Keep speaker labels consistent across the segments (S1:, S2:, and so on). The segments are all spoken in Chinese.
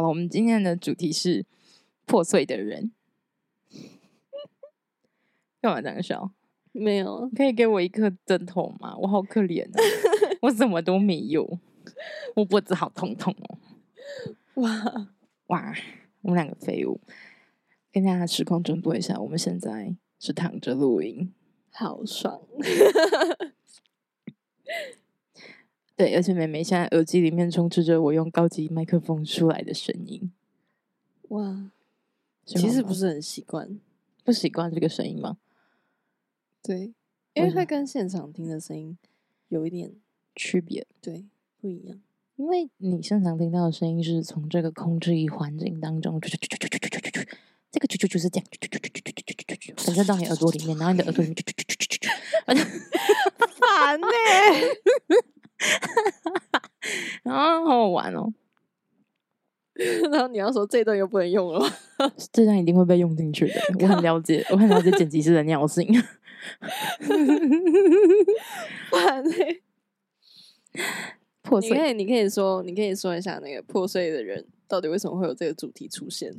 S1: 好了，我们今天的主题是破碎的人。干嘛这样笑？
S2: 没有，
S1: 可以给我一颗枕头吗？我好可怜啊，我什么都没有，我脖子好痛痛哦。哇哇，我们两个废物，跟大家时空转播一下，我们现在是躺着录音，
S2: 好爽。
S1: 对，而且妹妹现在耳机里面充斥着我用高级麦克风出来的声音。
S2: 哇，其实不是很习惯，
S1: 不习惯这个声音吗？
S2: 对，因为它跟现场听的声音有一点
S1: 区别，
S2: 对，不一样。
S1: 因为你现场听到的声音是从这个空气环境当中，这个啾啾就是这样，传射到你耳朵里面，然后你的耳朵里面，
S2: 烦呢。
S1: 啊，好好玩哦！
S2: 然后你要说这段又不能用了，
S1: 这段一定会被用进去的。我很了解，我很了解剪辑师的尿性。破碎，
S2: 你可以，你可以说，你可以说一下那个破碎的人到底为什么会有这个主题出现？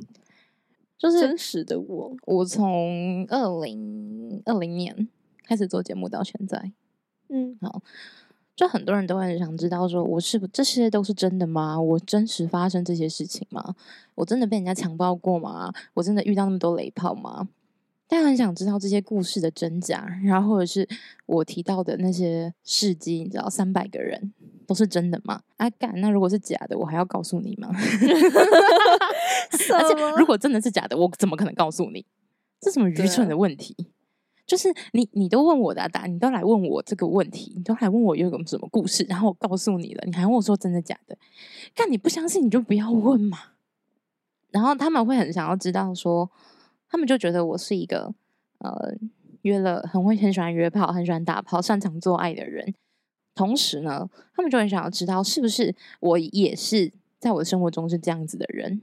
S2: 就是真实的我，
S1: 我从二零二零年开始做节目到现在，嗯，好。就很多人都很想知道，说我是不这些都是真的吗？我真实发生这些事情吗？我真的被人家强暴过吗？我真的遇到那么多雷炮吗？大家很想知道这些故事的真假，然后或者是我提到的那些事迹，你知道三百个人都是真的吗？啊干，那如果是假的，我还要告诉你吗？而且如果真的是假的，我怎么可能告诉你？这什么愚蠢的问题？就是你，你都问我的答案，你都来问我这个问题，你都来问我有个什么故事，然后我告诉你了，你还问我说真的假的？但你不相信，你就不要问嘛。然后他们会很想要知道说，他们就觉得我是一个呃约了很会很喜欢约炮、很喜欢打炮、擅长做爱的人。同时呢，他们就很想要知道，是不是我也是在我的生活中是这样子的人？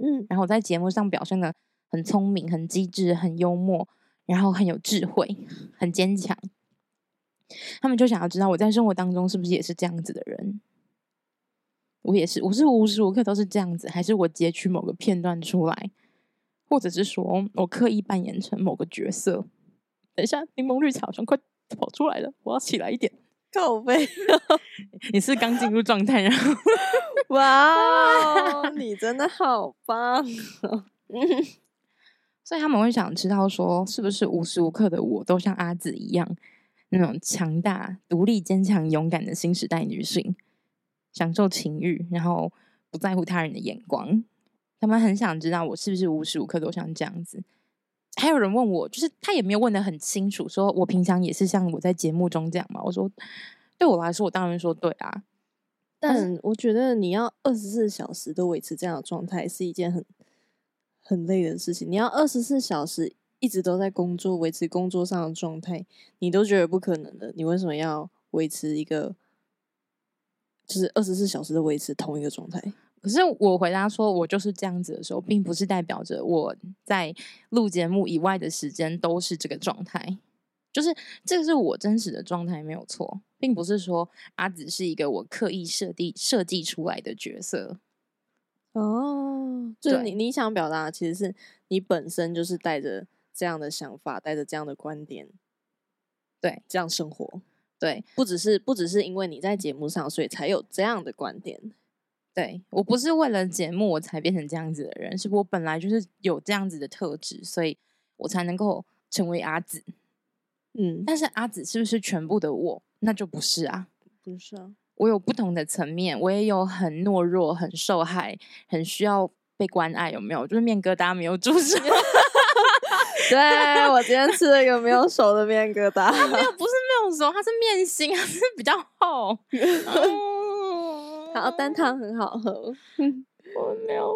S1: 嗯，然后我在节目上表现的很聪明、很机智、很幽默。然后很有智慧，很坚强。他们就想要知道我在生活当中是不是也是这样子的人？我也是，我是无时无刻都是这样子，还是我截取某个片段出来，或者是说我刻意扮演成某个角色？等一下，柠檬绿茶好像快跑出来了，我要起来一点。
S2: 靠背，
S1: 你是刚进入状态，然后
S2: 哇哦，你真的好棒哦！
S1: 所以他们会想知道说，是不是无时无刻的我都像阿紫一样，那种强大、独立、坚强、勇敢的新时代女性，享受情欲，然后不在乎他人的眼光。他们很想知道我是不是无时无刻都像这样子。还有人问我，就是他也没有问得很清楚，说我平常也是像我在节目中这样吗？我说，对我来说，我当然说对啊。
S2: 但我觉得你要二十四小时都维持这样的状态，是一件很。很累的事情，你要二十四小时一直都在工作，维持工作上的状态，你都觉得不可能的。你为什么要维持一个，就是二十四小时的维持同一个状态？
S1: 可是我回答说，我就是这样子的时候，并不是代表着我在录节目以外的时间都是这个状态，就是这个是我真实的状态，没有错，并不是说阿紫是一个我刻意设定设计出来的角色。
S2: 哦，就是你你想表达的，其实是你本身就是带着这样的想法，带着这样的观点，
S1: 对，
S2: 这样生活，
S1: 对，
S2: 不只是不只是因为你在节目上，所以才有这样的观点。
S1: 对，我不是为了节目我才变成这样子的人，是我本来就是有这样子的特质，所以我才能够成为阿紫。嗯，但是阿紫是不是全部的我？那就不是啊，
S2: 不是啊。
S1: 我有不同的层面，我也有很懦弱、很受害、很需要被关爱，有没有？就是面疙瘩没有煮熟。
S2: 对，我今天吃了一个没有熟的面疙瘩，
S1: 它没有，不是没有熟，它是面心，它是比较厚。
S2: 然后单汤很好喝。我没有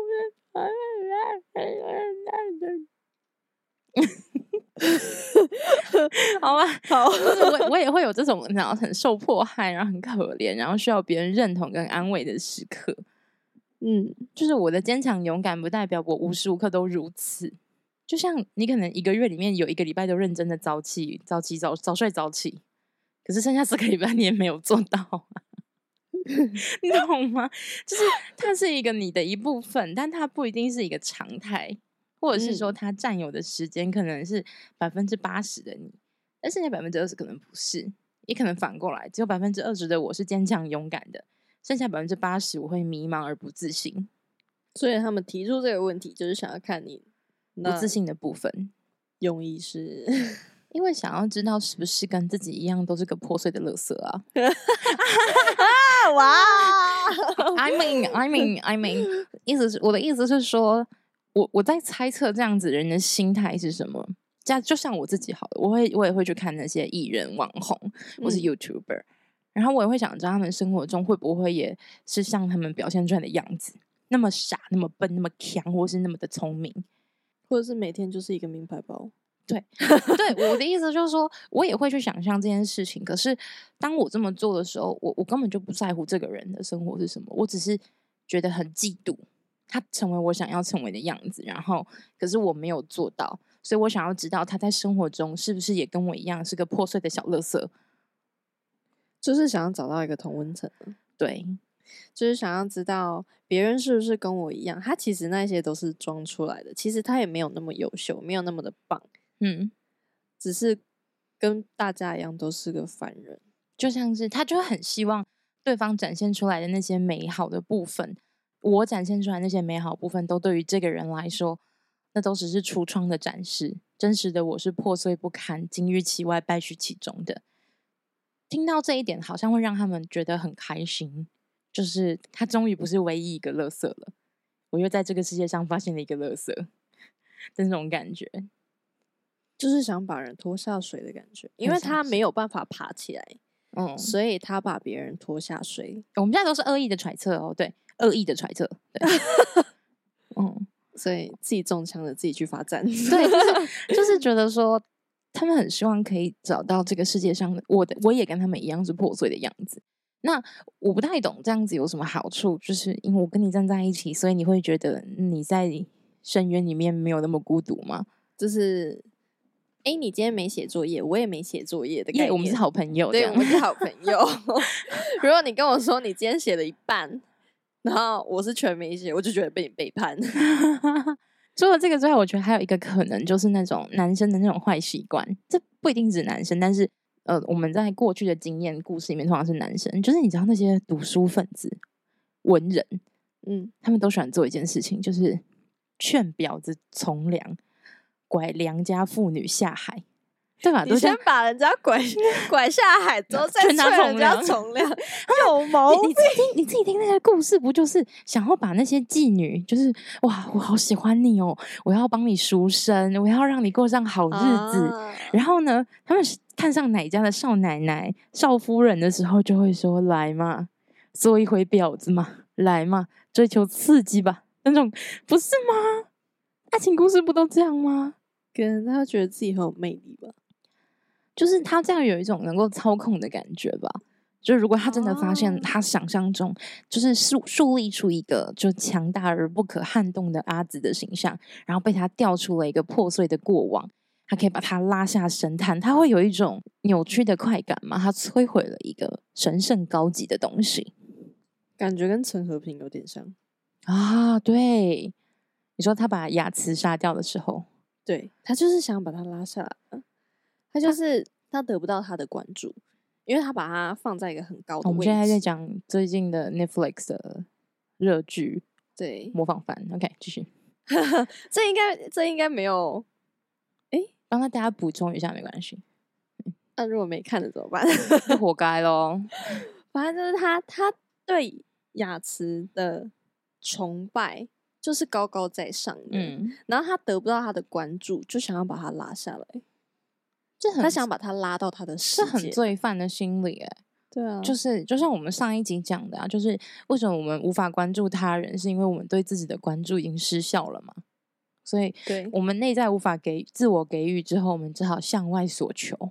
S1: 好吧，好，就是我我也会有这种然后很受迫害，然后很可怜，然后需要别人认同跟安慰的时刻。嗯，就是我的坚强勇敢，不代表我无时无刻都如此。就像你可能一个月里面有一个礼拜都认真的早起、早起、早早睡、早起，可是剩下四个礼拜你也没有做到。你懂吗？就是它是一个你的一部分，但它不一定是一个常态，或者是说他占有的时间可能是百分之八十的你，但剩下百分之二十可能不是，也可能反过来，只有百分之二十的我是坚强勇敢的，剩下百分之八十我会迷茫而不自信。
S2: 所以他们提出这个问题，就是想要看你
S1: 不自信的部分。
S2: 用意是。
S1: 因为想要知道是不是跟自己一样都是个破碎的垃圾啊！
S2: 哇
S1: ！I mean, I mean, I mean，意思是我的意思是说，我我在猜测这样子人的心态是什么。这样就像我自己好了，我会我也会去看那些艺人、网红或是 YouTuber，、嗯、然后我也会想知道他们生活中会不会也是像他们表现出来的样子，那么傻、那么笨、那么强，或是那么的聪明，
S2: 或者是每天就是一个名牌包。
S1: 对，对，我的意思就是说，我也会去想象这件事情。可是，当我这么做的时候，我我根本就不在乎这个人的生活是什么，我只是觉得很嫉妒他成为我想要成为的样子。然后，可是我没有做到，所以我想要知道他在生活中是不是也跟我一样是个破碎的小垃圾，
S2: 就是想要找到一个同温层。
S1: 对，
S2: 就是想要知道别人是不是跟我一样。他其实那些都是装出来的，其实他也没有那么优秀，没有那么的棒。嗯，只是跟大家一样，都是个凡人，
S1: 就像是他就很希望对方展现出来的那些美好的部分，我展现出来那些美好部分，都对于这个人来说，那都只是橱窗的展示。真实的我是破碎不堪、金玉其外、败絮其中的。听到这一点，好像会让他们觉得很开心，就是他终于不是唯一一个乐色了，我又在这个世界上发现了一个乐色的那种感觉。
S2: 就是想把人拖下水的感觉，因为他没有办法爬起来，嗯，所以他把别人拖下水。
S1: 我们现在都是恶意的揣测哦，对，恶意的揣测，对，
S2: 嗯，所以自己中枪了，自己去罚站，
S1: 对，就是就是觉得说，他们很希望可以找到这个世界上的我的，我也跟他们一样是破碎的样子。那我不太懂这样子有什么好处，就是因为我跟你站在一起，所以你会觉得你在深渊里面没有那么孤独吗？
S2: 就是。哎，你今天没写作业，我也没写作业的感觉。
S1: 我们是好朋友，
S2: 对，我们是好朋友。如果你跟我说你今天写了一半，然后我是全没写，我就觉得被你背叛。
S1: 除了这个之外，我觉得还有一个可能，就是那种男生的那种坏习惯。这不一定指男生，但是呃，我们在过去的经验故事里面，通常是男生。就是你知道那些读书分子、文人，嗯，他们都喜欢做一件事情，就是劝婊子从良。拐良家妇女下海，对吧？
S2: 你先把人家拐 拐下海，之后 再拿人家从良，有毛病！
S1: 你自己听，你自己听那些故事，不就是想要把那些妓女，就是哇，我好喜欢你哦，我要帮你赎身，我要让你过上好日子。啊、然后呢，他们看上哪家的少奶奶、少夫人的时候，就会说：“来嘛，做一回婊子嘛，来嘛，追求刺激吧。”那种不是吗？爱情故事不都这样吗？
S2: 跟他觉得自己很有魅力吧，
S1: 就是他这样有一种能够操控的感觉吧。就如果他真的发现他想象中就是树树立出一个就强大而不可撼动的阿紫的形象，然后被他调出了一个破碎的过往，他可以把他拉下神坛，他会有一种扭曲的快感嘛？他摧毁了一个神圣高级的东西，
S2: 感觉跟陈和平有点像
S1: 啊。对，你说他把雅慈杀掉的时候。
S2: 对，他就是想把他拉下来，他就是他得不到他的关注，因为他把他放在一个很高的位置。
S1: 我们现在在讲最近的 Netflix 的热剧，
S2: 对，
S1: 模仿犯。OK，继续。
S2: 这应该这应该没有，哎，
S1: 帮他大家补充一下没关系。
S2: 那如果没看的怎么办？
S1: 活该咯。
S2: 反正就是他，他对雅慈的崇拜。就是高高在上的，嗯，然后他得不到他的关注，就想要把他拉下来，就很他想把他拉到他的世界，
S1: 是很罪犯的心理，哎，
S2: 对啊，
S1: 就是就像我们上一集讲的啊，就是为什么我们无法关注他人，是因为我们对自己的关注已经失效了嘛，所以，对我们内在无法给自我给予之后，我们只好向外索求，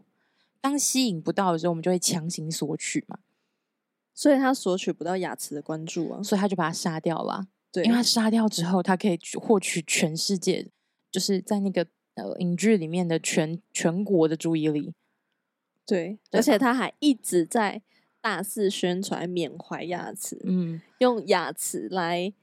S1: 当吸引不到的时候，我们就会强行索取嘛，
S2: 所以他索取不到雅慈的关注啊，
S1: 所以他就把他杀掉了。
S2: 对，
S1: 因为他杀掉之后，他可以获取全世界，就是在那个呃影剧里面的全全国的注意力。
S2: 对，对，而且他还一直在大肆宣传缅怀亚慈，
S1: 嗯，
S2: 用亚慈来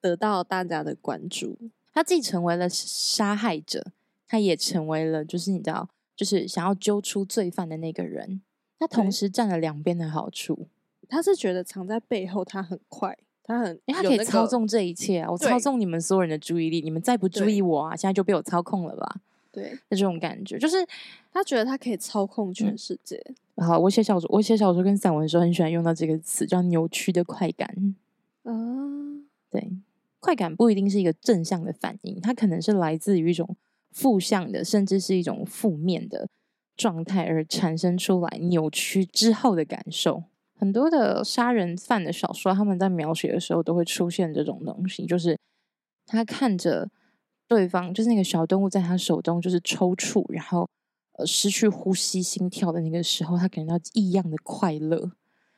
S2: 得到大家的关注。
S1: 他既成为了杀害者，他也成为了就是你知道，就是想要揪出罪犯的那个人。他同时占了两边的好处。
S2: 他是觉得藏在背后，他很快，他很，
S1: 欸、他可以操纵这一切啊！我操纵你们所有人的注意力，你们再不注意我啊，现在就被我操控了吧？
S2: 对，
S1: 那这种感觉，就是
S2: 他觉得他可以操控全世界。
S1: 嗯、好，我写小说，我写小说跟散文的时候，很喜欢用到这个词，叫扭曲的快感。
S2: 啊，
S1: 对，快感不一定是一个正向的反应，它可能是来自于一种负向的，甚至是一种负面的状态而产生出来扭曲之后的感受。很多的杀人犯的小说，他们在描写的时候都会出现这种东西，就是他看着。对方就是那个小动物，在他手中就是抽搐，然后呃失去呼吸、心跳的那个时候，他感觉到异样的快乐，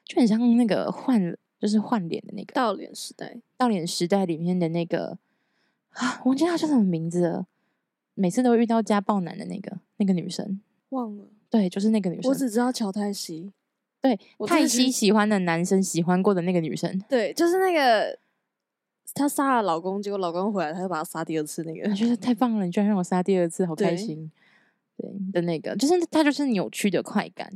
S1: 就很像那个换就是换脸的那个
S2: 盗脸时代。
S1: 盗脸时代里面的那个啊，我忘记他叫什么名字了。每次都遇到家暴男的那个那个女生，
S2: 忘了。
S1: 对，就是那个女生。
S2: 我只知道乔泰西。
S1: 对，泰熙喜欢的男生喜欢过的那个女生。
S2: 对，就是那个。她杀了老公，结果老公回来，她就把他杀第二次。那个，我觉得太棒了，你居然让我杀第二次，好开心。对，对的那个，就是他就是扭曲的快感，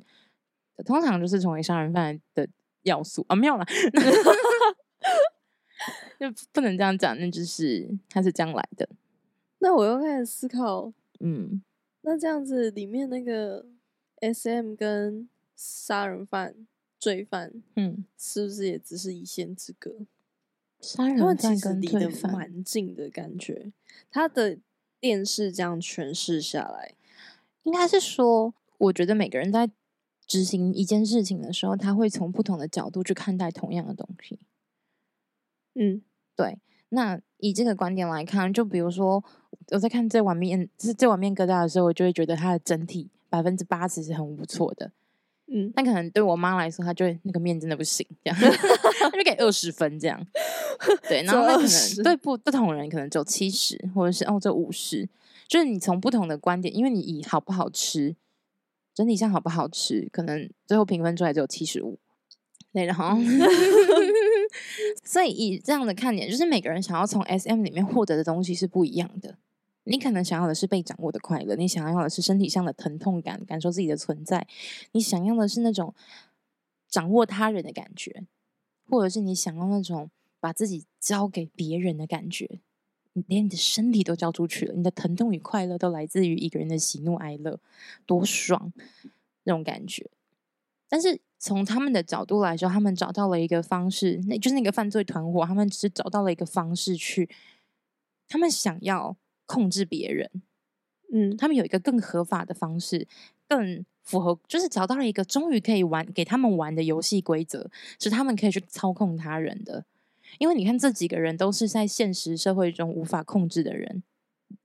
S2: 通常就是成为杀人犯的要素啊，没有了，就不能这样讲，那就是他是这样来的。那我又开始思考，
S1: 嗯，
S2: 那这样子里面那个 SM 跟杀人犯、罪犯，嗯，是不是也只是一线之隔？
S1: 杀人犯跟罪犯
S2: 离得蛮近的感觉，他的电视这样诠释下来，
S1: 应该是说，我觉得每个人在执行一件事情的时候，他会从不同的角度去看待同样的东西。
S2: 嗯，
S1: 对。那以这个观点来看，就比如说我在看这碗面，是这碗面疙瘩的时候，我就会觉得它的整体百分之八十是很不错的。
S2: 嗯，
S1: 但可能对我妈来说，她就会那个面真的不行，这样，她就给二十分这样。对，然后那可能对不不同人可能只有七十，或者是哦这五十，就是你从不同的观点，因为你以好不好吃，整体上好不好吃，可能最后评分出来只有七十五。对，然后，所以以这样的看点，就是每个人想要从 SM 里面获得的东西是不一样的。你可能想要的是被掌握的快乐，你想要的是身体上的疼痛感，感受自己的存在，你想要的是那种掌握他人的感觉，或者是你想要那种把自己交给别人的感觉，你连你的身体都交出去了，你的疼痛与快乐都来自于一个人的喜怒哀乐，多爽那种感觉。但是从他们的角度来说，他们找到了一个方式，那就是那个犯罪团伙，他们只是找到了一个方式去，他们想要。控制别人，
S2: 嗯，
S1: 他们有一个更合法的方式，更符合，就是找到了一个终于可以玩给他们玩的游戏规则，是他们可以去操控他人的。因为你看，这几个人都是在现实社会中无法控制的人。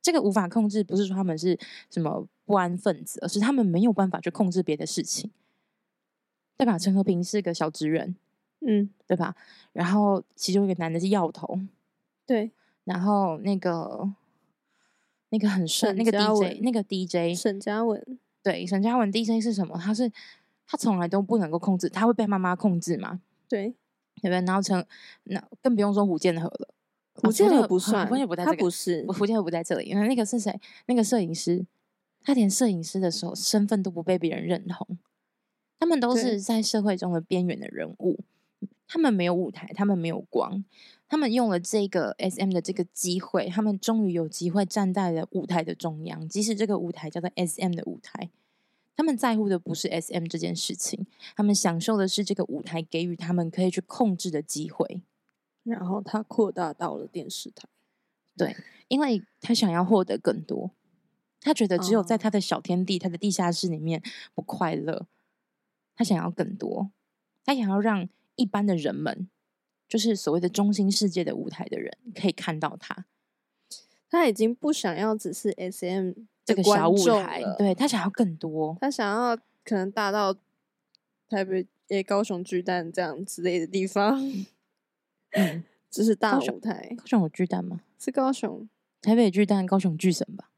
S1: 这个无法控制，不是说他们是什么不安分子，而是他们没有办法去控制别的事情，对吧？陈和平是个小职员，
S2: 嗯，
S1: 对吧？然后其中一个男的是药头，
S2: 对，
S1: 然后那个。那个很帅，那个 DJ，那个 DJ
S2: 沈嘉文，
S1: 对，沈嘉文 DJ 是什么？他是他从来都不能够控制，他会被妈妈控制嘛？
S2: 对，
S1: 对不对？然后成那更不用说胡建和了，
S2: 胡建和不算，
S1: 胡建和不在这个，
S2: 他不是
S1: 胡建和不在这里，因为那个是谁？那个摄影师，他连摄影师的时候身份都不被别人认同，他们都是在社会中的边缘的人物，他们没有舞台，他们没有光。他们用了这个 SM 的这个机会，他们终于有机会站在了舞台的中央。即使这个舞台叫做 SM 的舞台，他们在乎的不是 SM 这件事情，他们享受的是这个舞台给予他们可以去控制的机会。
S2: 然后他扩大到了电视台，
S1: 对，因为他想要获得更多，他觉得只有在他的小天地、他的地下室里面不快乐，他想要更多，他想要让一般的人们。就是所谓的中心世界的舞台的人，可以看到他，
S2: 他已经不想要只是 SM
S1: 这个小舞台，对，他想要更多，
S2: 他想要可能大到台北、诶高雄巨蛋这样之类的地方，
S1: 嗯，
S2: 这是大舞台。
S1: 高雄有巨蛋吗？
S2: 是高雄，
S1: 台北巨蛋，高雄巨神吧？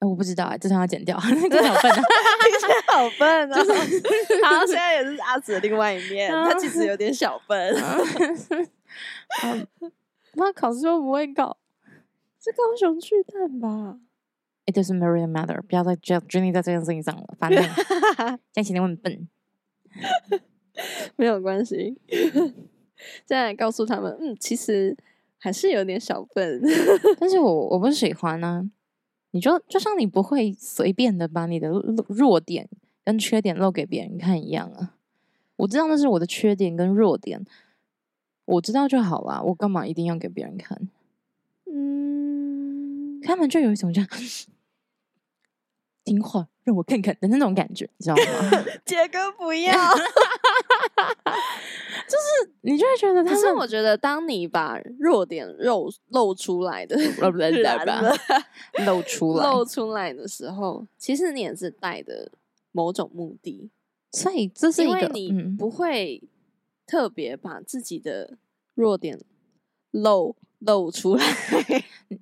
S1: 哎，我不知道哎，这段要剪掉，真的好笨啊，
S2: 听起来好笨啊！就是，他现在也是阿紫的另外一面，他其实有点小笨。
S1: 那考试又不会考，
S2: 是高雄巨蛋吧
S1: ？It doesn't really matter，不要再专注在这件事情上了。反正 现在肯定很笨，
S2: 没有关系。现在告诉他们，嗯，其实还是有点小笨，
S1: 但是我我不喜欢呢、啊。你就就像你不会随便的把你的弱点跟缺点露给别人看一样啊。我知道那是我的缺点跟弱点，我知道就好啦。我干嘛一定要给别人看？嗯，他们就有一种这样听话，让我看看的那种感觉，你知道吗？
S2: 杰哥不 要。
S1: 就是你就会觉得他，
S2: 可是我觉得，当你把弱点露露出来的，
S1: 露出来
S2: 露出来的时候，其实你也是带的某种目的。
S1: 所以这是一个，
S2: 你不会特别把自己的弱点露露出来。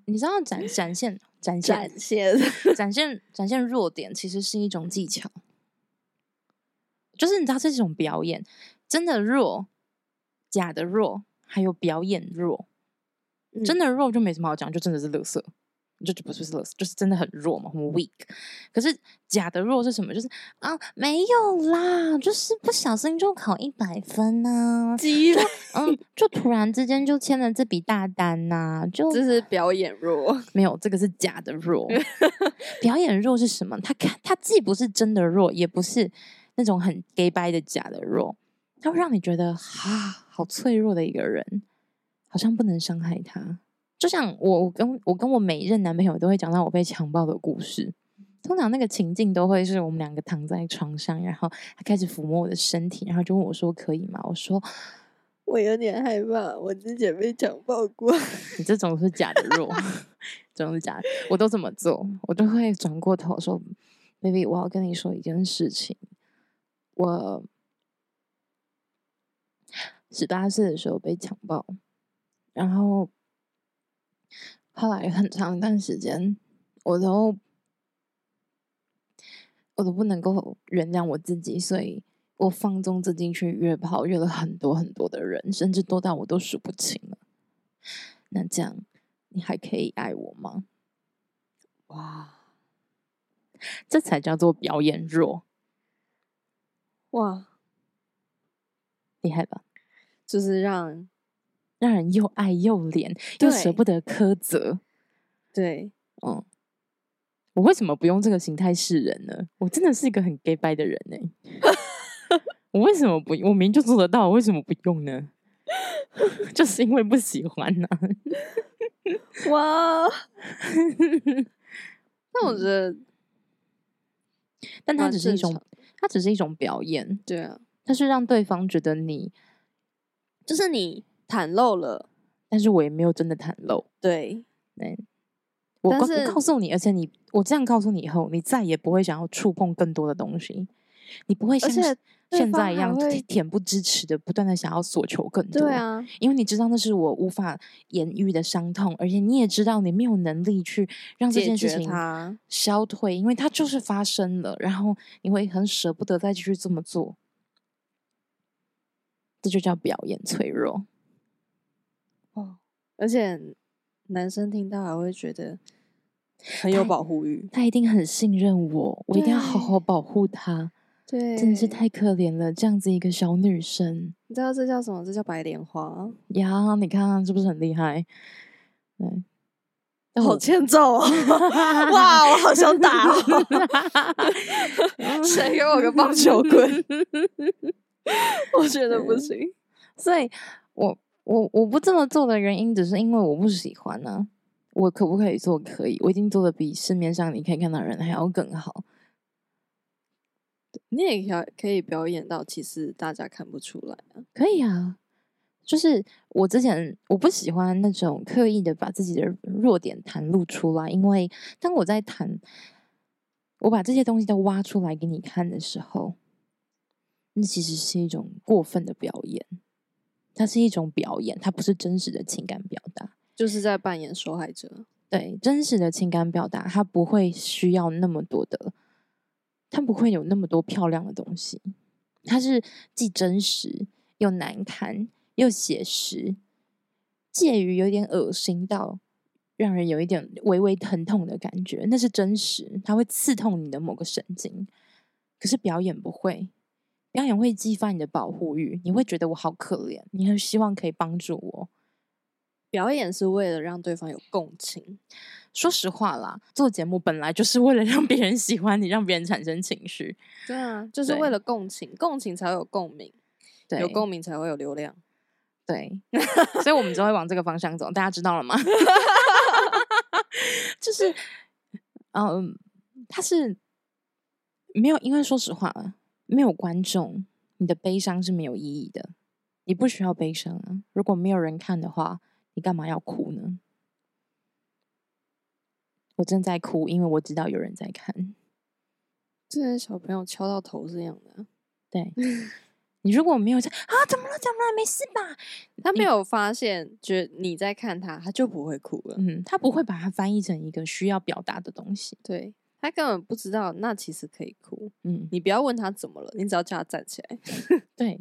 S1: 你知道展展现展现
S2: 展现
S1: 展现展现弱点，其实是一种技巧。就是你知道这是一种表演，真的弱。假的弱，还有表演弱，嗯、真的弱就没什么好讲，就真的是垃圾，就就不是就是真的很弱嘛，很 weak。可是假的弱是什么？就是啊，没有啦，就是不小心就考一百分呐、啊，就嗯，就突然之间就签了这笔大单呐、啊，就
S2: 这是表演弱，
S1: 没有，这个是假的弱。表演弱是什么？他看他既不是真的弱，也不是那种很 gay 掰的假的弱。他会让你觉得啊，好脆弱的一个人，好像不能伤害他。就像我，我跟我跟我每一任男朋友都会讲到我被强暴的故事。通常那个情境都会是我们两个躺在床上，然后他开始抚摸我的身体，然后就问我说：“可以吗？”我说：“
S2: 我有点害怕，我之前被强暴过。”
S1: 你这种是假的弱，这种是假的。我都这么做，我都会转过头说：“baby，我要跟你说一件事情，我。”十八岁的时候被强暴，然后后来很长一段时间，我都我都不能够原谅我自己，所以我放纵自己去约炮，约了很多很多的人，甚至多到我都数不清了。那这样，你还可以爱我吗？哇，这才叫做表演弱！
S2: 哇，
S1: 厉害吧？
S2: 就是让
S1: 让人又爱又怜，又舍不得苛责。
S2: 对，
S1: 嗯，我为什么不用这个形态示人呢？我真的是一个很 gay 拜的人呢。我为什么不？我明明就做得到，我为什么不用呢？就是因为不喜欢呢、啊。哇！
S2: 那我觉得，
S1: 但它只是一种，它只是一种表演。
S2: 对啊，
S1: 它是让对方觉得你。
S2: 就是你袒露了，
S1: 但是我也没有真的袒露。
S2: 对，
S1: 对，我告我告诉你，而且你，我这样告诉你以后，你再也不会想要触碰更多的东西，你不会像现在一样恬不知耻的不断的想要索求更多。
S2: 对啊，
S1: 因为你知道那是我无法言喻的伤痛，而且你也知道你没有能力去让这件事情消退，因为它就是发生了，然后你会很舍不得再继续这么做。这就叫表演脆弱
S2: 哦，而且男生听到还会觉得很有保护欲，
S1: 他，一定很信任我，我一定要好好保护他。
S2: 对，
S1: 真的是太可怜了，这样子一个小女生，
S2: 你知道这叫什么？这叫白莲花
S1: 呀！你看看是不是很厉害？对，
S2: 好欠揍哦！哇，我好想打哦！谁给我个棒球棍？我觉得不行，
S1: 所以我我我不这么做的原因，只是因为我不喜欢呢、啊。我可不可以做？可以，我已经做的比市面上你可以看到人还要更好。
S2: 你也可可以表演到，其实大家看不出来啊。
S1: 可以啊，就是我之前我不喜欢那种刻意的把自己的弱点袒露出来，因为当我在谈，我把这些东西都挖出来给你看的时候。那其实是一种过分的表演，它是一种表演，它不是真实的情感表达，
S2: 就是在扮演受害者。
S1: 对，真实的情感表达，它不会需要那么多的，它不会有那么多漂亮的东西，它是既真实又难堪又写实，介于有点恶心到让人有一点微微疼痛的感觉，那是真实，它会刺痛你的某个神经。可是表演不会，表演会激发你的保护欲，你会觉得我好可怜，你很希望可以帮助我。
S2: 表演是为了让对方有共情。
S1: 说实话啦，做节目本来就是为了让别人喜欢你，让别人产生情绪。
S2: 对啊，就是为了共情，共情才会有共鸣，对，有共鸣才会有流量。
S1: 对，所以我们就会往这个方向走。大家知道了吗？就是，嗯，他是没有，因为说实话，没有观众，你的悲伤是没有意义的。你不需要悲伤啊，如果没有人看的话。你干嘛要哭呢？我正在哭，因为我知道有人在看。
S2: 这些小朋友敲到头是一样的。
S1: 对，你如果没有在啊，怎么了？怎么了？没事吧？
S2: 他没有发现，觉得你在看他，他就不会哭了。
S1: 嗯，他不会把它翻译成一个需要表达的东西。
S2: 对，他根本不知道，那其实可以哭。
S1: 嗯，
S2: 你不要问他怎么了，你只要叫他站起来。
S1: 对，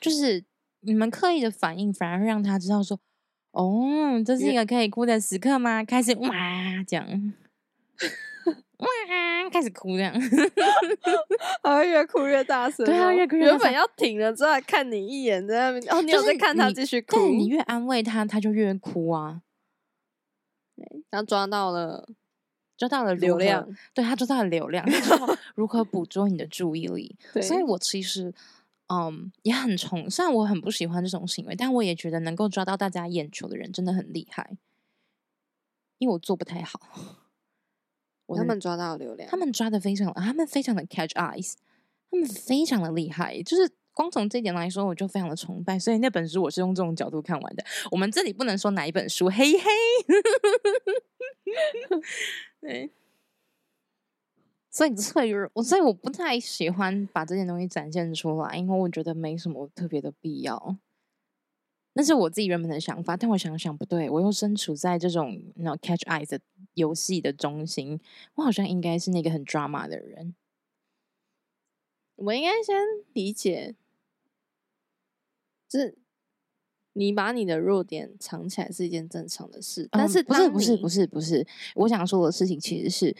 S1: 就是你们刻意的反应，反而让他知道说。哦，这是一个可以哭的时刻吗？开始哇，这样 哇，开始哭这样，
S2: 啊，越哭越大声。
S1: 对啊，越哭越大声。
S2: 原本要停了之后，看你一眼在那边，哦，你有在看他继续哭。
S1: 你越安慰他，他就越哭啊。
S2: 对，他抓到了，
S1: 抓到了流量，对，他抓到了流量，他知道如何捕捉你的注意力。对，所以我其实。嗯，um, 也很崇，虽然我很不喜欢这种行为，但我也觉得能够抓到大家眼球的人真的很厉害。因为我做不太好，
S2: 他们抓到流量，
S1: 他们抓的非常，他们非常的 catch eyes，他们非常的厉害。就是光从这一点来说，我就非常的崇拜。所以那本书我是用这种角度看完的。我们这里不能说哪一本书，嘿嘿。对。所以脆弱，我所以我不太喜欢把这件东西展现出来，因为我觉得没什么特别的必要。那是我自己原本的想法，但我想想不对，我又身处在这种那 catch eyes 的游戏的中心，我好像应该是那个很 drama 的人。
S2: 我应该先理解，就是你把你的弱点藏起来是一件正常的事，但是、嗯、
S1: 不是不是不是不是，我想说的事情其实是。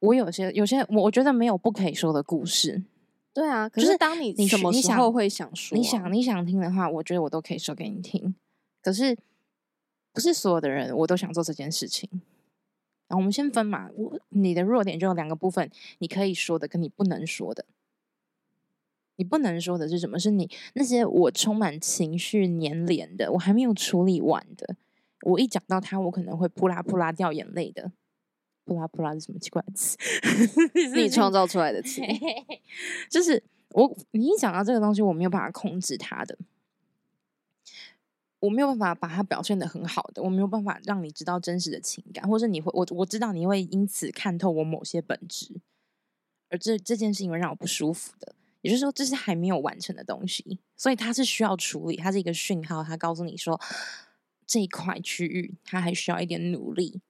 S1: 我有些有些，我我觉得没有不可以说的故事。
S2: 对啊，可是当你你什么时候会想说？
S1: 你想你想听的话，我觉得我都可以说给你听。可是不是所有的人我都想做这件事情。然后我们先分嘛，我你的弱点就有两个部分，你可以说的跟你不能说的。你不能说的是什么？是你那些我充满情绪黏连的，我还没有处理完的，我一讲到他，我可能会扑啦扑啦掉眼泪的。扑啦扑啦是什么奇怪的词？
S2: 你创造出来的词，
S1: 就是我。你一讲到这个东西，我没有办法控制他的，我没有办法把它表现的很好的，我没有办法让你知道真实的情感，或者你会，我我知道你会因此看透我某些本质，而这这件事情会让我不舒服的。也就是说，这是还没有完成的东西，所以它是需要处理，它是一个讯号，它告诉你说这一块区域它还需要一点努力。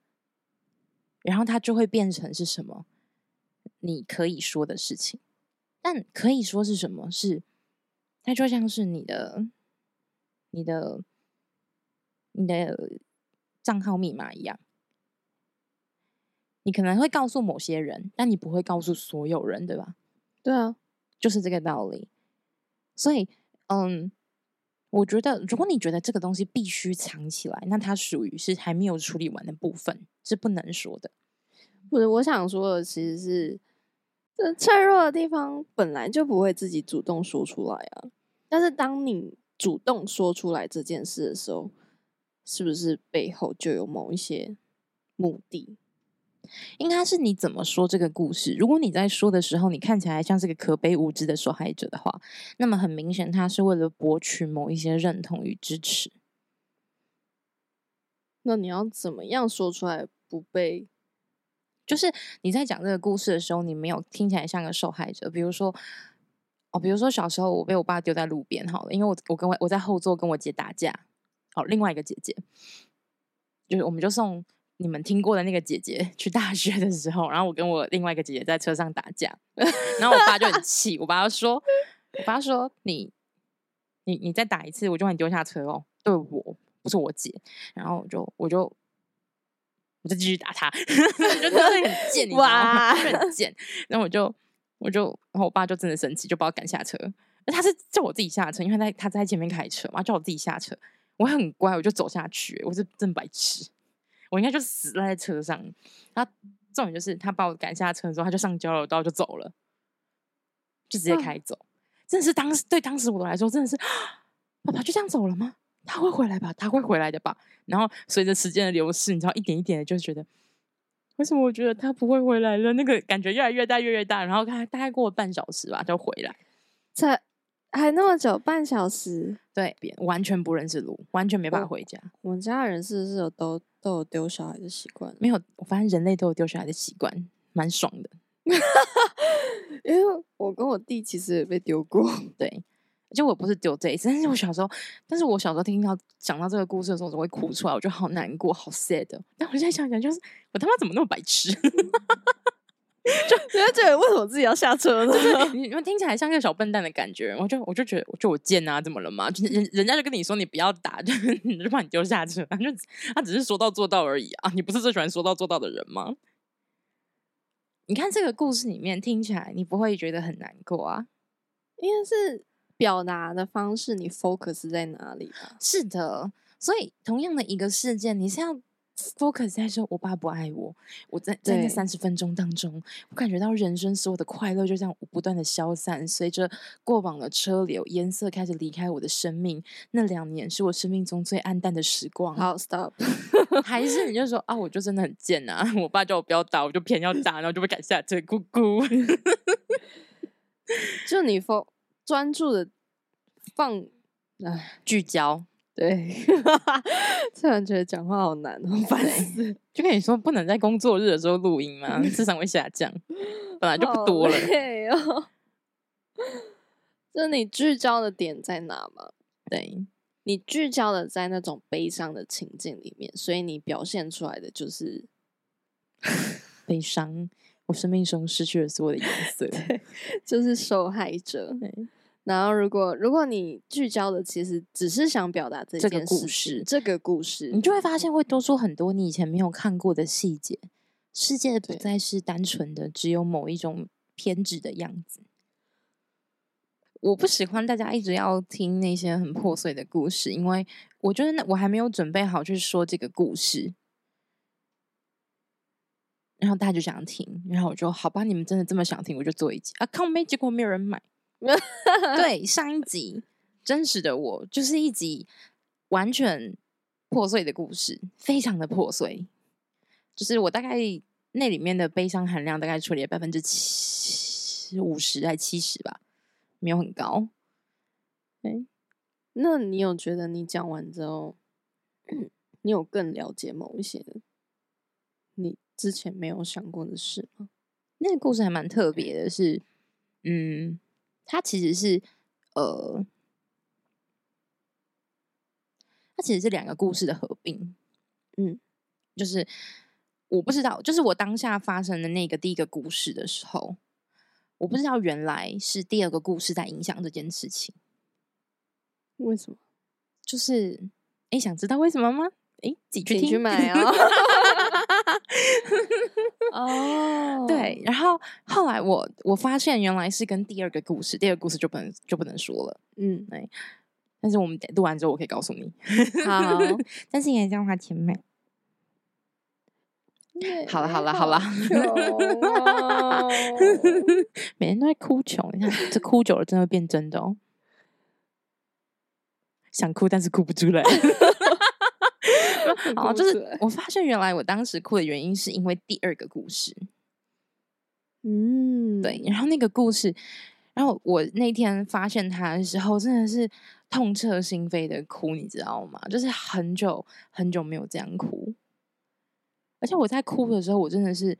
S1: 然后它就会变成是什么？你可以说的事情，但可以说是什么？是它就像是你的、你的、你的账号密码一样，你可能会告诉某些人，但你不会告诉所有人，对吧？
S2: 对啊，
S1: 就是这个道理。所以，嗯，我觉得如果你觉得这个东西必须藏起来，那它属于是还没有处理完的部分。是不能说的。
S2: 不是，我想说的其实是，这脆弱的地方本来就不会自己主动说出来啊。但是当你主动说出来这件事的时候，是不是背后就有某一些目的？
S1: 应该是你怎么说这个故事。如果你在说的时候，你看起来像是个可悲无知的受害者的话，那么很明显，他是为了博取某一些认同与支持。
S2: 那你要怎么样说出来不被？
S1: 就是你在讲这个故事的时候，你没有听起来像个受害者。比如说，哦，比如说小时候我被我爸丢在路边，好了，因为我我跟我我在后座跟我姐打架，哦，另外一个姐姐，就是我们就送你们听过的那个姐姐去大学的时候，然后我跟我另外一个姐姐在车上打架，然后我爸就很气，我爸说，我爸说你你你再打一次，我就把你丢下车哦，对我不是我姐，然后我就我就我就继续打他，就真的很贱，你知道吗？就很贱，然后我就我就然后我爸就真的生气，就把我赶下车，他是叫我自己下车，因为他在他在前面开车嘛，叫我自己下车，我很乖，我就走下去，我是真白痴。我应该就死在车上，然后重点就是他把我赶下车的时候，他就上交流道就走了，就直接开走。啊、真的是当时对当时我来说，真的是爸爸就这样走了吗？他会回来吧？他会回来的吧？然后随着时间的流逝，你知道一点一点的，就觉得为什么我觉得他不会回来了？那个感觉越来越大，越来越大。然后他大概过了半小时吧，就回来。
S2: 才还那么久，半小时？
S1: 对，完全不认识路，完全没办法回家。
S2: 我，我们家人是不是有都？都有丢小孩的习惯？
S1: 没有，我发现人类都有丢小孩的习惯，蛮爽的。
S2: 因为我跟我弟其实也被丢过，
S1: 对，就我不是丢这一次，但是我小时候，但是我小时候听到讲到这个故事的时候，我会哭出来，我就好难过，好 sad。但我现在想想，就是我他妈怎么那么白痴？
S2: 就觉得为什么自己要下车呢？
S1: 你们听起来像个小笨蛋的感觉，我就我就觉得，就我贱啊，怎么了嘛？就人人家就跟你说你不要打，就就把你丢下车，他就他只是说到做到而已啊！你不是最喜欢说到做到的人吗？你看这个故事里面听起来，你不会觉得很难过啊？
S2: 因为是表达的方式，你 focus 在哪里啊？
S1: 是的，所以同样的一个事件，你是要。Focus 在说，我爸不爱我。我在在那三十分钟当中，我感觉到人生所有的快乐就这样不断的消散，随着过往的车流颜色开始离开我的生命。那两年是我生命中最暗淡的时光。
S2: 好，stop。
S1: 还是你就说啊，我就真的很贱啊！我爸叫我不要打，我就偏要打，然后就被赶下车，咕咕。
S2: 就你 focus 专注的放，
S1: 哎，聚焦。
S2: 对，突然觉得讲话好难哦，烦死！
S1: 就跟你说，不能在工作日的时候录音吗？智商会下降，本来就不多了。
S2: 对哦，就你聚焦的点在哪吗？
S1: 对，
S2: 你聚焦的在那种悲伤的情境里面，所以你表现出来的就是
S1: 悲伤。我生命中失去了所有的颜色，
S2: 就是受害者。然后，如果如果你聚焦的其实只是想表达这件故事，这个故事，
S1: 你就会发现会多出很多你以前没有看过的细节。世界不再是单纯的只有某一种偏执的样子。我不喜欢大家一直要听那些很破碎的故事，因为我觉得那我还没有准备好去说这个故事，然后大家就想听，然后我就好吧，你们真的这么想听，我就做一集啊，靠没结果没有人买。对，上一集真实的我就是一集完全破碎的故事，非常的破碎。就是我大概那里面的悲伤含量大概处理了百分之七五十还七十吧，没有很高。
S2: 哎，那你有觉得你讲完之后，你有更了解某一些你之前没有想过的事吗？
S1: 那个故事还蛮特别的是，是嗯。它其实是，呃，它其实是两个故事的合并，嗯，就是我不知道，就是我当下发生的那个第一个故事的时候，我不知道原来是第二个故事在影响这件事情。
S2: 为什么？
S1: 就是，哎，想知道为什么吗？哎，自己去
S2: 买 哦。哦，oh.
S1: 对，然后后来我我发现原来是跟第二个故事，第二个故事就不能就不能说了，嗯，对，但是我们录完之后我可以告诉你，
S2: 好，
S1: 但是也要花钱买。好了好了好了，每天都在哭穷，你看这哭久了真的会变真的哦，想哭但是哭不出来。好，就是我发现原来我当时哭的原因是因为第二个故事，嗯，对，然后那个故事，然后我那天发现他的时候，真的是痛彻心扉的哭，你知道吗？就是很久很久没有这样哭，而且我在哭的时候，我真的是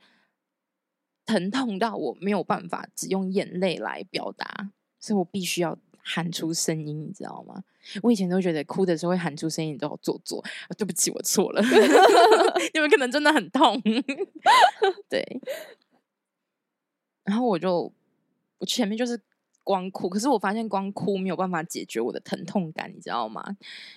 S1: 疼痛到我没有办法只用眼泪来表达，所以我必须要喊出声音，你知道吗？我以前都觉得哭的时候会喊出声音都好做作，对不起，我错了 你们可能真的很痛，对。然后我就我前面就是光哭，可是我发现光哭没有办法解决我的疼痛感，你知道吗？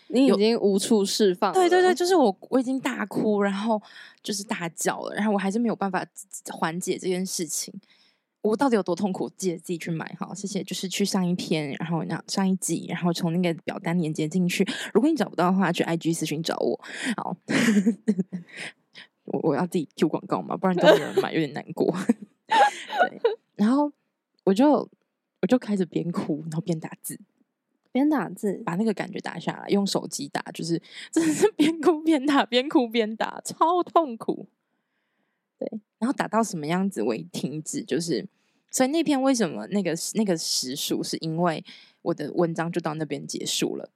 S2: 你已经无处释放了。
S1: 对对对，就是我我已经大哭，然后就是大叫了，然后我还是没有办法缓解这件事情。我到底有多痛苦？记得自己去买哈，谢谢。就是去上一篇，然后那上一集，然后从那个表单连接进去。如果你找不到的话，去 IG 私讯找我。好，我我要自己 Q 广告嘛，不然都没有人买，有点难过。对，然后我就我就开始边哭，然后边打字，
S2: 边打字，
S1: 把那个感觉打下来，用手机打，就是真的是边哭边打，边哭边打，超痛苦。对，然后打到什么样子为停止？就是。所以那篇为什么那个那个时数，是因为我的文章就到那边结束了。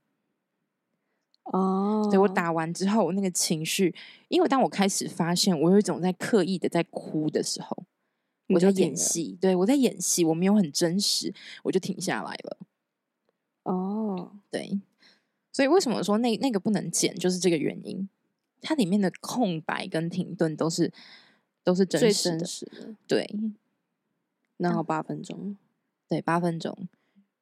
S2: 哦，
S1: 所以我打完之后，那个情绪，因为当我开始发现我有一种在刻意的在哭的时候，我在演戏，对，我在演戏，我没有很真实，我就停下来了。
S2: 哦，
S1: 对，所以为什么说那那个不能剪，就是这个原因。它里面的空白跟停顿都是都是真实的，
S2: 最真实的，
S1: 对。
S2: 然后八分钟，
S1: 对，八分钟。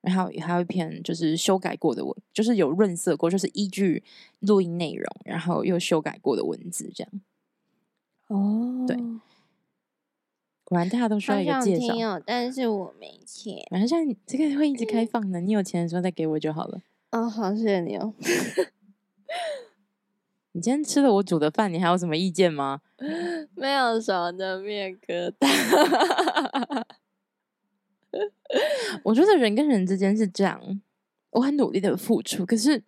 S1: 然后还有一篇就是修改过的文，就是有润色过，就是依据录音内容，然后又修改过的文字，这样。
S2: 哦，
S1: 对。果然大家都需要一个介绍，
S2: 哦，但是我没钱。
S1: 反正像这个会一直开放的，你有钱的时候再给我就好了。
S2: 哦，好，谢谢你哦。
S1: 你今天吃了我煮的饭，你还有什么意见吗？
S2: 没有少的面疙瘩。
S1: 我觉得人跟人之间是这样，我很努力的付出，可是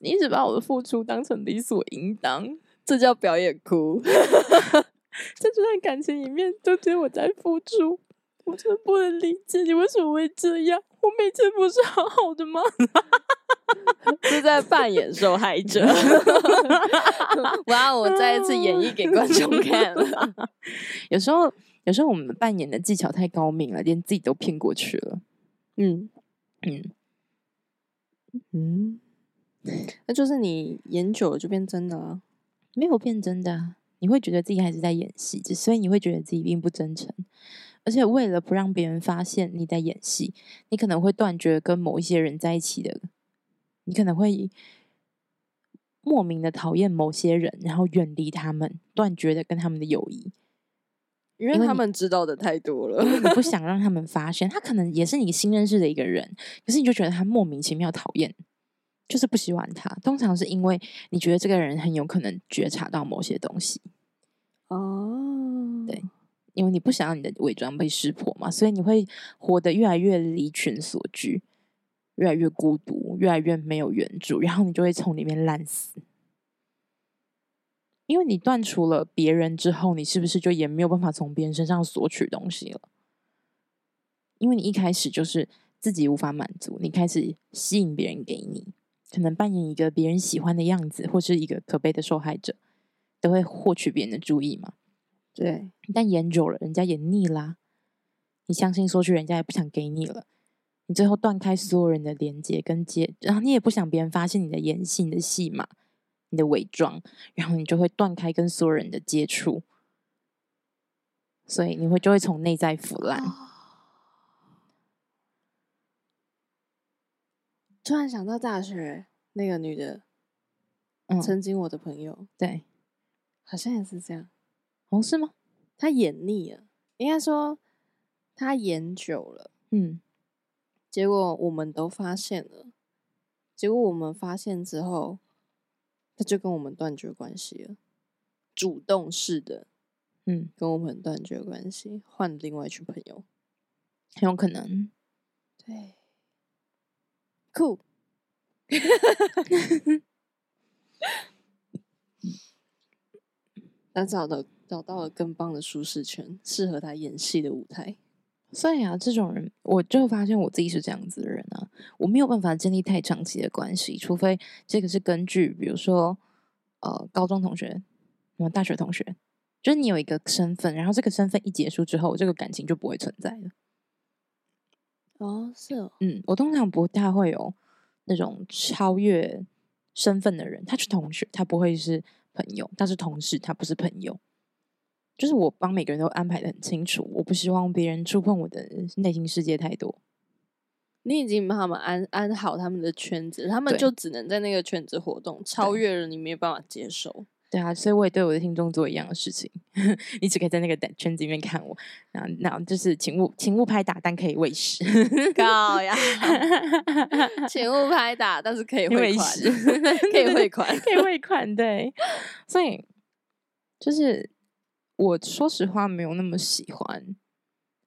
S1: 你一直把我的付出当成理所应当，
S2: 这叫表演哭。
S1: 在这段感情里面，都觉得我在付出，我真的不能理解你为什么会这样。我每次不是好好的吗？
S2: 是在扮演受害者。哇，我再一次演绎给观众看了。
S1: 有时候。有时候我们扮演的技巧太高明了，连自己都骗过去了。
S2: 嗯嗯嗯，那就是你演久了就变真的了。
S1: 没有变真的，你会觉得自己还是在演戏，所以你会觉得自己并不真诚。而且为了不让别人发现你在演戏，你可能会断绝跟某一些人在一起的，你可能会莫名的讨厌某些人，然后远离他们，断绝的跟他们的友谊。
S2: 因为他们知道的太多了，
S1: 因为你不 想让他们发现，他可能也是你新认识的一个人，可是你就觉得他莫名其妙讨厌，就是不喜欢他。通常是因为你觉得这个人很有可能觉察到某些东西。
S2: 哦，
S1: 对，因为你不想让你的伪装被识破嘛，所以你会活得越来越离群所居，越来越孤独，越来越没有援助，然后你就会从里面烂死。因为你断除了别人之后，你是不是就也没有办法从别人身上索取东西了？因为你一开始就是自己无法满足，你开始吸引别人给你，可能扮演一个别人喜欢的样子，或是一个可悲的受害者，都会获取别人的注意嘛。
S2: 对，
S1: 但演久了，人家也腻啦。你相信索取，人家也不想给你了。你最后断开所有人的连接跟接，然后你也不想别人发现你的演戏、你的戏码。你的伪装，然后你就会断开跟所有人的接触，所以你会就会从内在腐烂。
S2: 突然想到大学那个女的，嗯，曾经我的朋友，
S1: 对，
S2: 好像也是这样。
S1: 哦，是吗？
S2: 她演腻了，应该说她演久了，
S1: 嗯，
S2: 结果我们都发现了，结果我们发现之后。他就跟我们断绝关系了，主动式的，
S1: 嗯，
S2: 跟我们断绝关系，换另外一群朋友，
S1: 很有可能，
S2: 对，酷，他找到找到了更棒的舒适圈，适合他演戏的舞台。
S1: 所以啊，这种人，我就发现我自己是这样子的人啊，我没有办法建立太长期的关系，除非这个是根据，比如说，呃，高中同学，大学同学，就是你有一个身份，然后这个身份一结束之后，这个感情就不会存在了。
S2: 哦，是哦，
S1: 嗯，我通常不太会有那种超越身份的人，他是同学，他不会是朋友；他是同事，他不是朋友。就是我帮每个人都安排的很清楚，我不希望别人触碰我的内心世界太多。
S2: 你已经帮他们安安好他们的圈子，他们就只能在那个圈子活动，超越了你没有办法接受。
S1: 对啊，所以我也对我的听众做一样的事情。你只可以在那个圈子里面看我，然后，然后就是请勿请勿拍打，但可以喂食。
S2: 高呀，请勿拍打，但是可以喂食，可以汇款，
S1: 可以汇款。对，所以就是。我说实话，没有那么喜欢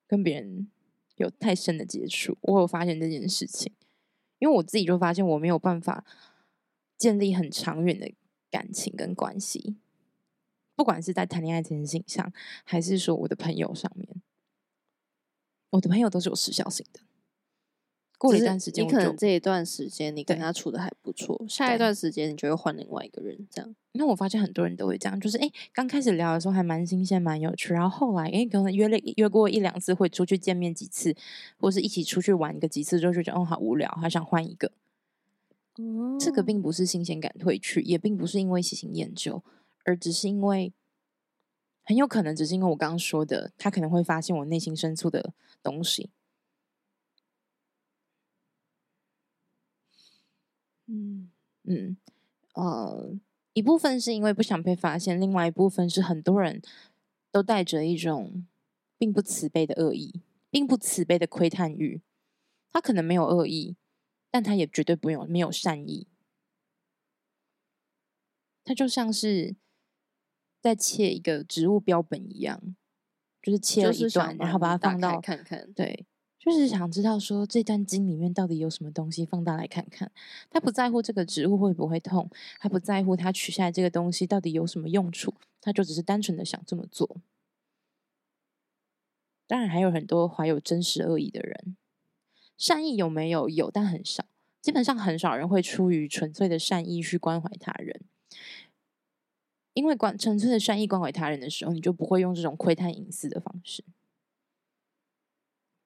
S1: 跟别人有太深的接触。我有发现这件事情，因为我自己就发现我没有办法建立很长远的感情跟关系，不管是在谈恋爱这件事情上，还是说我的朋友上面，我的朋友都是有时效性的。过了一段时间，
S2: 你可能这一段时间你跟他处的还不错，下一段时间你就会换另外一个人，这样。
S1: 那我发现很多人都会这样，就是哎，刚开始聊的时候还蛮新鲜、蛮有趣，然后后来哎，可能约了约过一两次会出去见面几次，或是一起出去玩个几次，就觉得哦好无聊，还想换一个。哦，这个并不是新鲜感褪去，也并不是因为喜新厌旧，而只是因为很有可能只是因为我刚刚说的，他可能会发现我内心深处的东西。嗯嗯，呃，一部分是因为不想被发现，另外一部分是很多人都带着一种并不慈悲的恶意，并不慈悲的窥探欲。他可能没有恶意，但他也绝对不用没有善意。他就像是在切一个植物标本一样，就是切了一段，然后把它放到
S2: 看看，
S1: 对。就是想知道说这段经里面到底有什么东西，放大来看看。他不在乎这个植物会不会痛，他不在乎他取下来这个东西到底有什么用处，他就只是单纯的想这么做。当然还有很多怀有真实恶意的人，善意有没有？有，但很少。基本上很少人会出于纯粹的善意去关怀他人，因为关纯粹的善意关怀他人的时候，你就不会用这种窥探隐私的方式。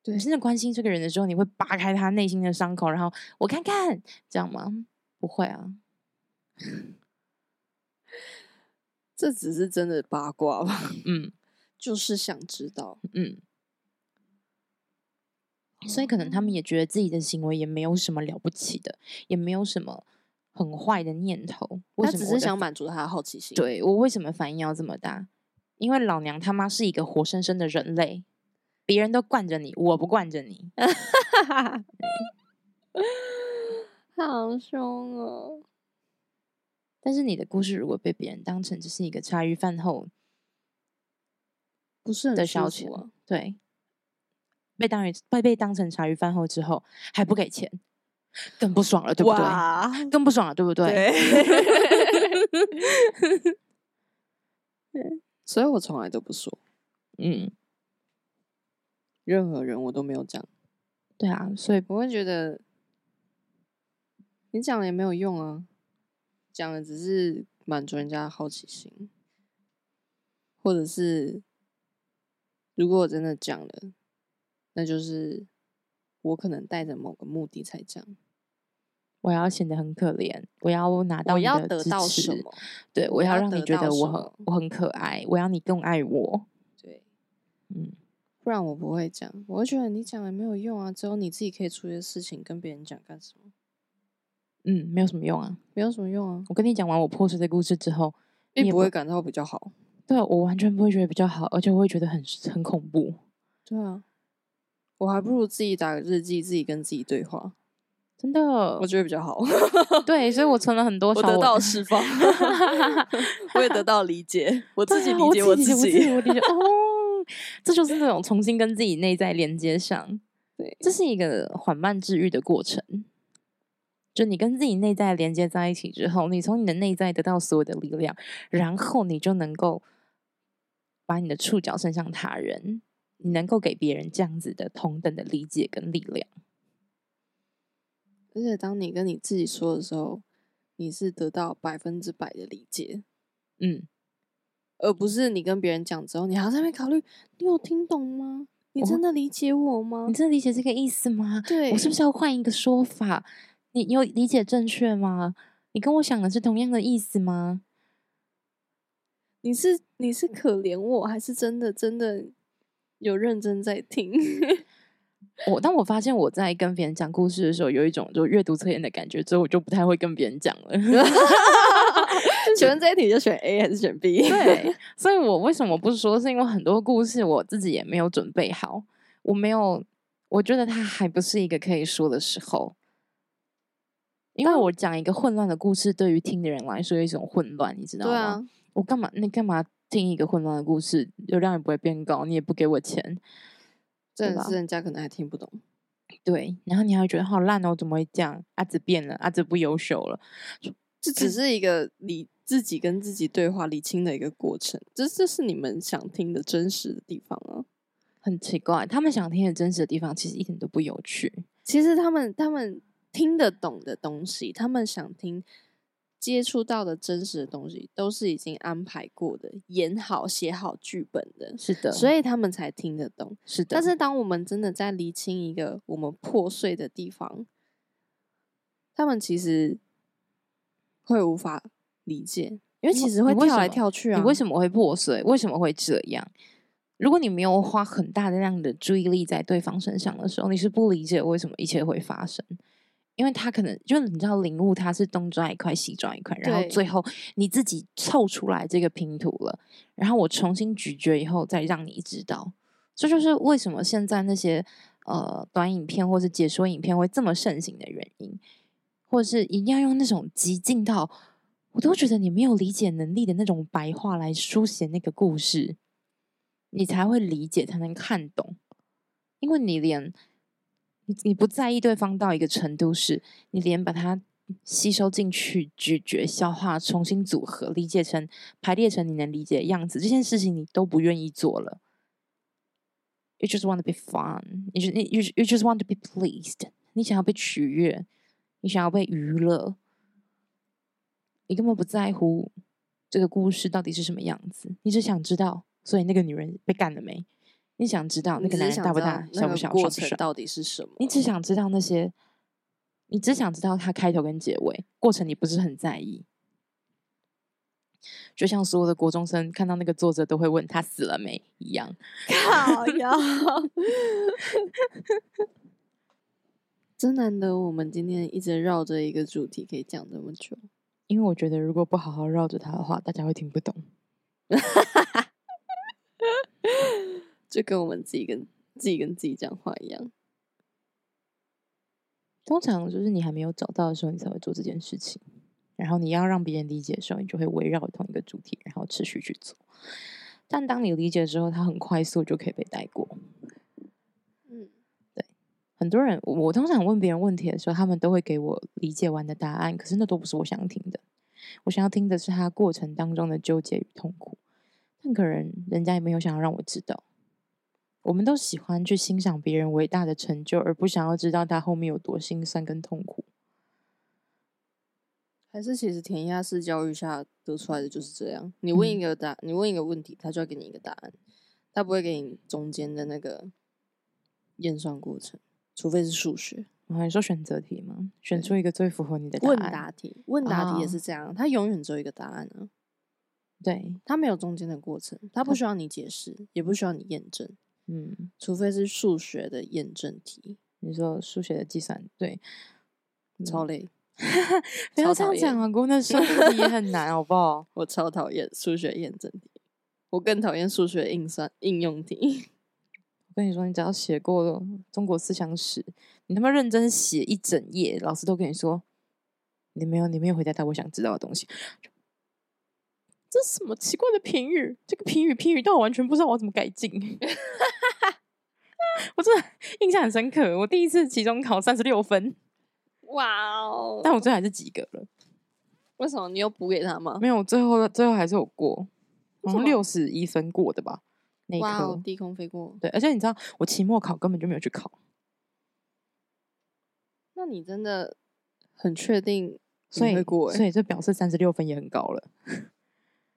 S1: 对，真的关心这个人的时候，你会扒开他内心的伤口，然后我看看，这样吗？不会啊，
S2: 这只是真的八卦吧？
S1: 嗯，
S2: 就是想知道，
S1: 嗯，所以可能他们也觉得自己的行为也没有什么了不起的，也没有什么很坏的念头，
S2: 他只是想满足他的好奇心。
S1: 对，我为什么反应要这么大？因为老娘他妈是一个活生生的人类。别人都惯着你，我不惯着你，
S2: 好凶哦！
S1: 但是你的故事如果被别人当成只是一个茶余饭后，
S2: 不是很
S1: 的消遣啊？对，被当于被被当成茶余饭后之后还不给钱，更不爽了，对不对？更不爽了，对不对？
S2: 对，所以我从来都不说，嗯。任何人我都没有讲，
S1: 对啊，所以
S2: 不会觉得你讲了也没有用啊，讲的只是满足人家的好奇心，或者是如果我真的讲了，那就是我可能带着某个目的才讲，
S1: 我要显得很可怜，我要拿到你的支持，我要得到什么？对，我要让你觉得我很我很可爱，我要你更爱我，
S2: 对，
S1: 嗯。
S2: 不然我不会讲，我会觉得你讲也没有用啊，只有你自己可以处理的事情，跟别人讲干什么？
S1: 嗯，没有什么用啊，
S2: 没有什么用啊。
S1: 我跟你讲完我破碎的故事之后，
S2: 你也不会感到比较好。
S1: 对啊，我完全不会觉得比较好，而且我会觉得很很恐怖。
S2: 对啊，我还不如自己打个日记，自己跟自己对话，
S1: 真的，
S2: 我觉得比较好。
S1: 对，所以我存了很多，
S2: 我得到释放，我也得到理解，我自己理解我自己，我自己我理解哦。
S1: 这就是那种重新跟自己内在连接上，
S2: 对，
S1: 这是一个缓慢治愈的过程。就你跟自己内在连接在一起之后，你从你的内在得到所有的力量，然后你就能够把你的触角伸向他人，你能够给别人这样子的同等的理解跟力量。
S2: 而且当你跟你自己说的时候，你是得到百分之百的理解，
S1: 嗯。
S2: 而不是你跟别人讲之后，你还在那边考虑，你有听懂吗？你真的理解我吗？
S1: 你真的理解这个意思吗？
S2: 对，
S1: 我是不是要换一个说法？你你有理解正确吗？你跟我想的是同样的意思吗？
S2: 你是你是可怜我，还是真的真的有认真在听？
S1: 我当我发现我在跟别人讲故事的时候，有一种就阅读测验的感觉，之后我就不太会跟别人讲了。
S2: 请问这一题就选 A 还是选 B？
S1: 对，所以我为什么不说？是因为很多故事我自己也没有准备好，我没有，我觉得它还不是一个可以说的时候。因为我讲一个混乱的故事，对于听的人来说有一种混乱，你知道吗？
S2: 啊、
S1: 我干嘛？你干嘛听一个混乱的故事？流量也不会变高，你也不给我钱，
S2: 真的是人家可能还听不懂。
S1: 对，然后你还会觉得好烂哦，怎么会这样？阿紫变了，阿紫不优秀了。
S2: 这只是一个理自己跟自己对话理清的一个过程，这这是你们想听的真实的地方啊！
S1: 很奇怪，他们想听的真实的地方其实一点都不有趣。
S2: 其实他们他们听得懂的东西，他们想听接触到的真实的东西，都是已经安排过的、演好、写好剧本的。
S1: 是的，
S2: 所以他们才听得懂。
S1: 是的，
S2: 但是当我们真的在理清一个我们破碎的地方，他们其实。会无法理解，因为其实会跳来跳去啊。
S1: 你为什么会破碎？为什么会这样？如果你没有花很大的量的注意力在对方身上的时候，你是不理解为什么一切会发生。因为他可能就是你知道，领悟他是东抓一块，西抓一块，然后最后你自己凑出来这个拼图了。然后我重新咀嚼以后，再让你知道。这就是为什么现在那些呃短影片或是解说影片会这么盛行的原因。或者是一定要用那种激进到我都觉得你没有理解能力的那种白话来书写那个故事，你才会理解，才能看懂。因为你连你你不在意对方到一个程度，是你连把它吸收进去、咀嚼、消化、重新组合、理解成排列成你能理解的样子，这件事情你都不愿意做了。You just want to be fun. You just you you just want to be pleased. 你想要被取悦。你想要被娱乐，你根本不在乎这个故事到底是什么样子，你只想知道，所以那个女人被干了没？你想知道那个男人大不大、小不小、
S2: 过程到底是什么？
S1: 你只想知道那些，你只想知道他开头跟结尾，过程你不是很在意。就像所有的国中生看到那个作者都会问他死了没一样。
S2: 靠腰。真难得，我们今天一直绕着一个主题可以讲这么久。
S1: 因为我觉得，如果不好好绕着它的话，大家会听不懂。
S2: 就跟我们自己跟自己跟自己讲话一样。
S1: 通常就是你还没有找到的时候，你才会做这件事情。然后你要让别人理解的时候，你就会围绕同一个主题，然后持续去做。但当你理解之后，它很快速就可以被带过。很多人，我通常问别人问题的时候，他们都会给我理解完的答案，可是那都不是我想听的。我想要听的是他过程当中的纠结与痛苦。但可能人家也没有想要让我知道。我们都喜欢去欣赏别人伟大的成就，而不想要知道他后面有多心酸跟痛苦。
S2: 还是其实填鸭式教育下得出来的就是这样？你问一个答，你问一个问题，他就要给你一个答案，他不会给你中间的那个验算过程。除非是数学，
S1: 我还说选择题吗？选出一个最符合你的答案。
S2: 问答题，问答题也是这样，它永远只有一个答案啊。
S1: 对，
S2: 它没有中间的过程，它不需要你解释，也不需要你验证。嗯，除非是数学的验证题。
S1: 你说数学的计算，对，
S2: 超累。
S1: 不要这样讲啊，公的数学题也很难，好不好？
S2: 我超讨厌数学验证题，我更讨厌数学应算应用题。
S1: 我跟你说，你只要写过了中国思想史，你他妈认真写一整页，老师都跟你说，你没有，你没有回答到我想知道的东西。这是什么奇怪的评语？这个评语评语到我完全不知道我怎么改进。我真的印象很深刻，我第一次期中考三十六分，
S2: 哇哦！
S1: 但我最后还是及格了。
S2: 为什么？你有补给他吗？
S1: 没有，最后最后还是有过，好像六十一分过的吧。那
S2: 哇哦！低空飞过，
S1: 对，而且你知道，我期末考根本就没有去考。
S2: 那你真的很确定？
S1: 所以，所以这表示三十六分也很高了。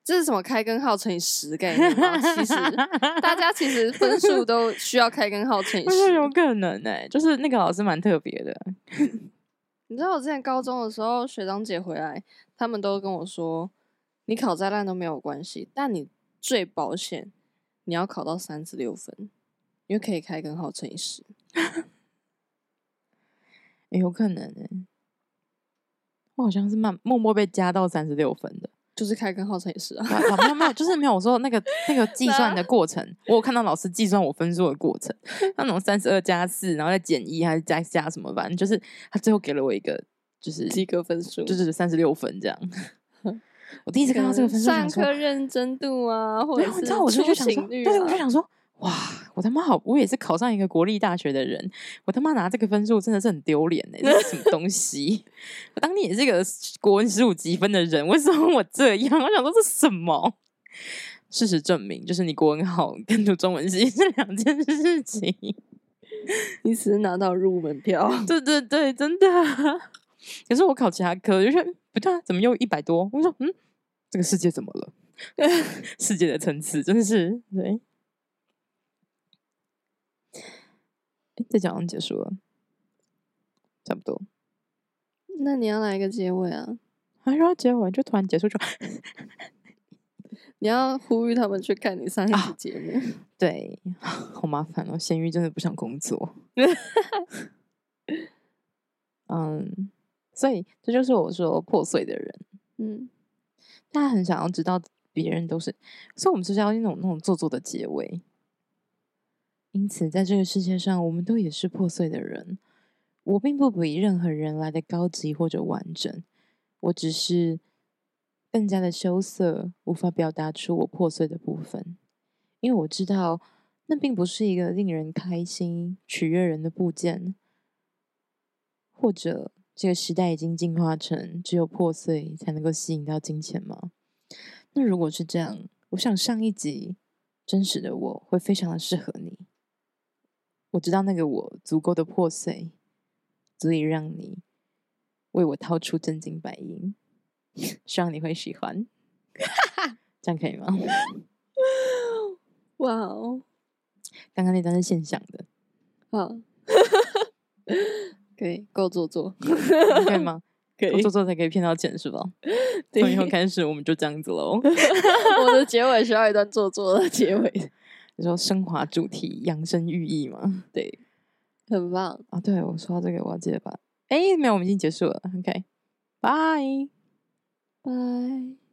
S2: 这是什么开根号乘以十概念吗？其实 大家其实分数都需要开根号乘以十，
S1: 有可能哎、欸，就是那个老师蛮特别的。
S2: 你知道我之前高中的时候，学长姐回来，他们都跟我说，你考再烂都没有关系，但你最保险，你要考到三十六分，因为可以开根号乘以十。
S1: 有可能哎、欸，我好像是慢默默被加到三十六分的。
S2: 就是开根号乘以十啊，
S1: 没有没有，就是没有我说那个那个计算的过程，我有看到老师计算我分数的过程，那种三十二加四，然后再减一还是加加什么，反正就是他最后给了我一个就是
S2: 及格分数，
S1: 就是三十六分这样。我第一次看到这个分数，
S2: 上课认真度啊，或者是出勤率，
S1: 对，我就想说。哇，我他妈好，我也是考上一个国立大学的人，我他妈拿这个分数真的是很丢脸哎，这是什么东西？我当年也是一个国文十五级分的人，为什么我这样？我想说这是什么？事实证明，就是你国文好跟读中文系是两件事情。
S2: 你只是拿到入门票，
S1: 对对对，真的。可是我考其他科，就是不对啊，怎么又一百多？我说嗯，这个世界怎么了？世界的层次真的是对。这讲结束了，差不多。
S2: 那你要来一个结尾啊？
S1: 还说结尾就突然结束就？
S2: 你要呼吁他们去看你上一期节目？
S1: 啊、对，好麻烦哦。咸鱼真的不想工作。嗯，所以这就是我说破碎的人。嗯，他很想要知道别人都是，所以我们就是要那种那种做作的结尾。因此，在这个世界上，我们都也是破碎的人。我并不比任何人来的高级或者完整，我只是更加的羞涩，无法表达出我破碎的部分。因为我知道，那并不是一个令人开心、取悦人的部件。或者，这个时代已经进化成只有破碎才能够吸引到金钱吗？那如果是这样，我想上一集真实的我会非常的适合你。我知道那个我足够的破碎，足以让你为我掏出真金白银，希望你会喜欢，这样可以吗？
S2: 哇哦！
S1: 刚刚那段是现象的，
S2: 好，可以够做作，
S1: 可以吗？可以够做作才可以骗到钱是吧？从以后开始我们就这样子喽。
S2: 我的结尾需要一段做作的结尾。
S1: 你说升华主题、养生寓意吗？
S2: 对，很棒
S1: 啊！对，我说到这个，我要记得把。哎，没有，我们已经结束了。OK，拜拜。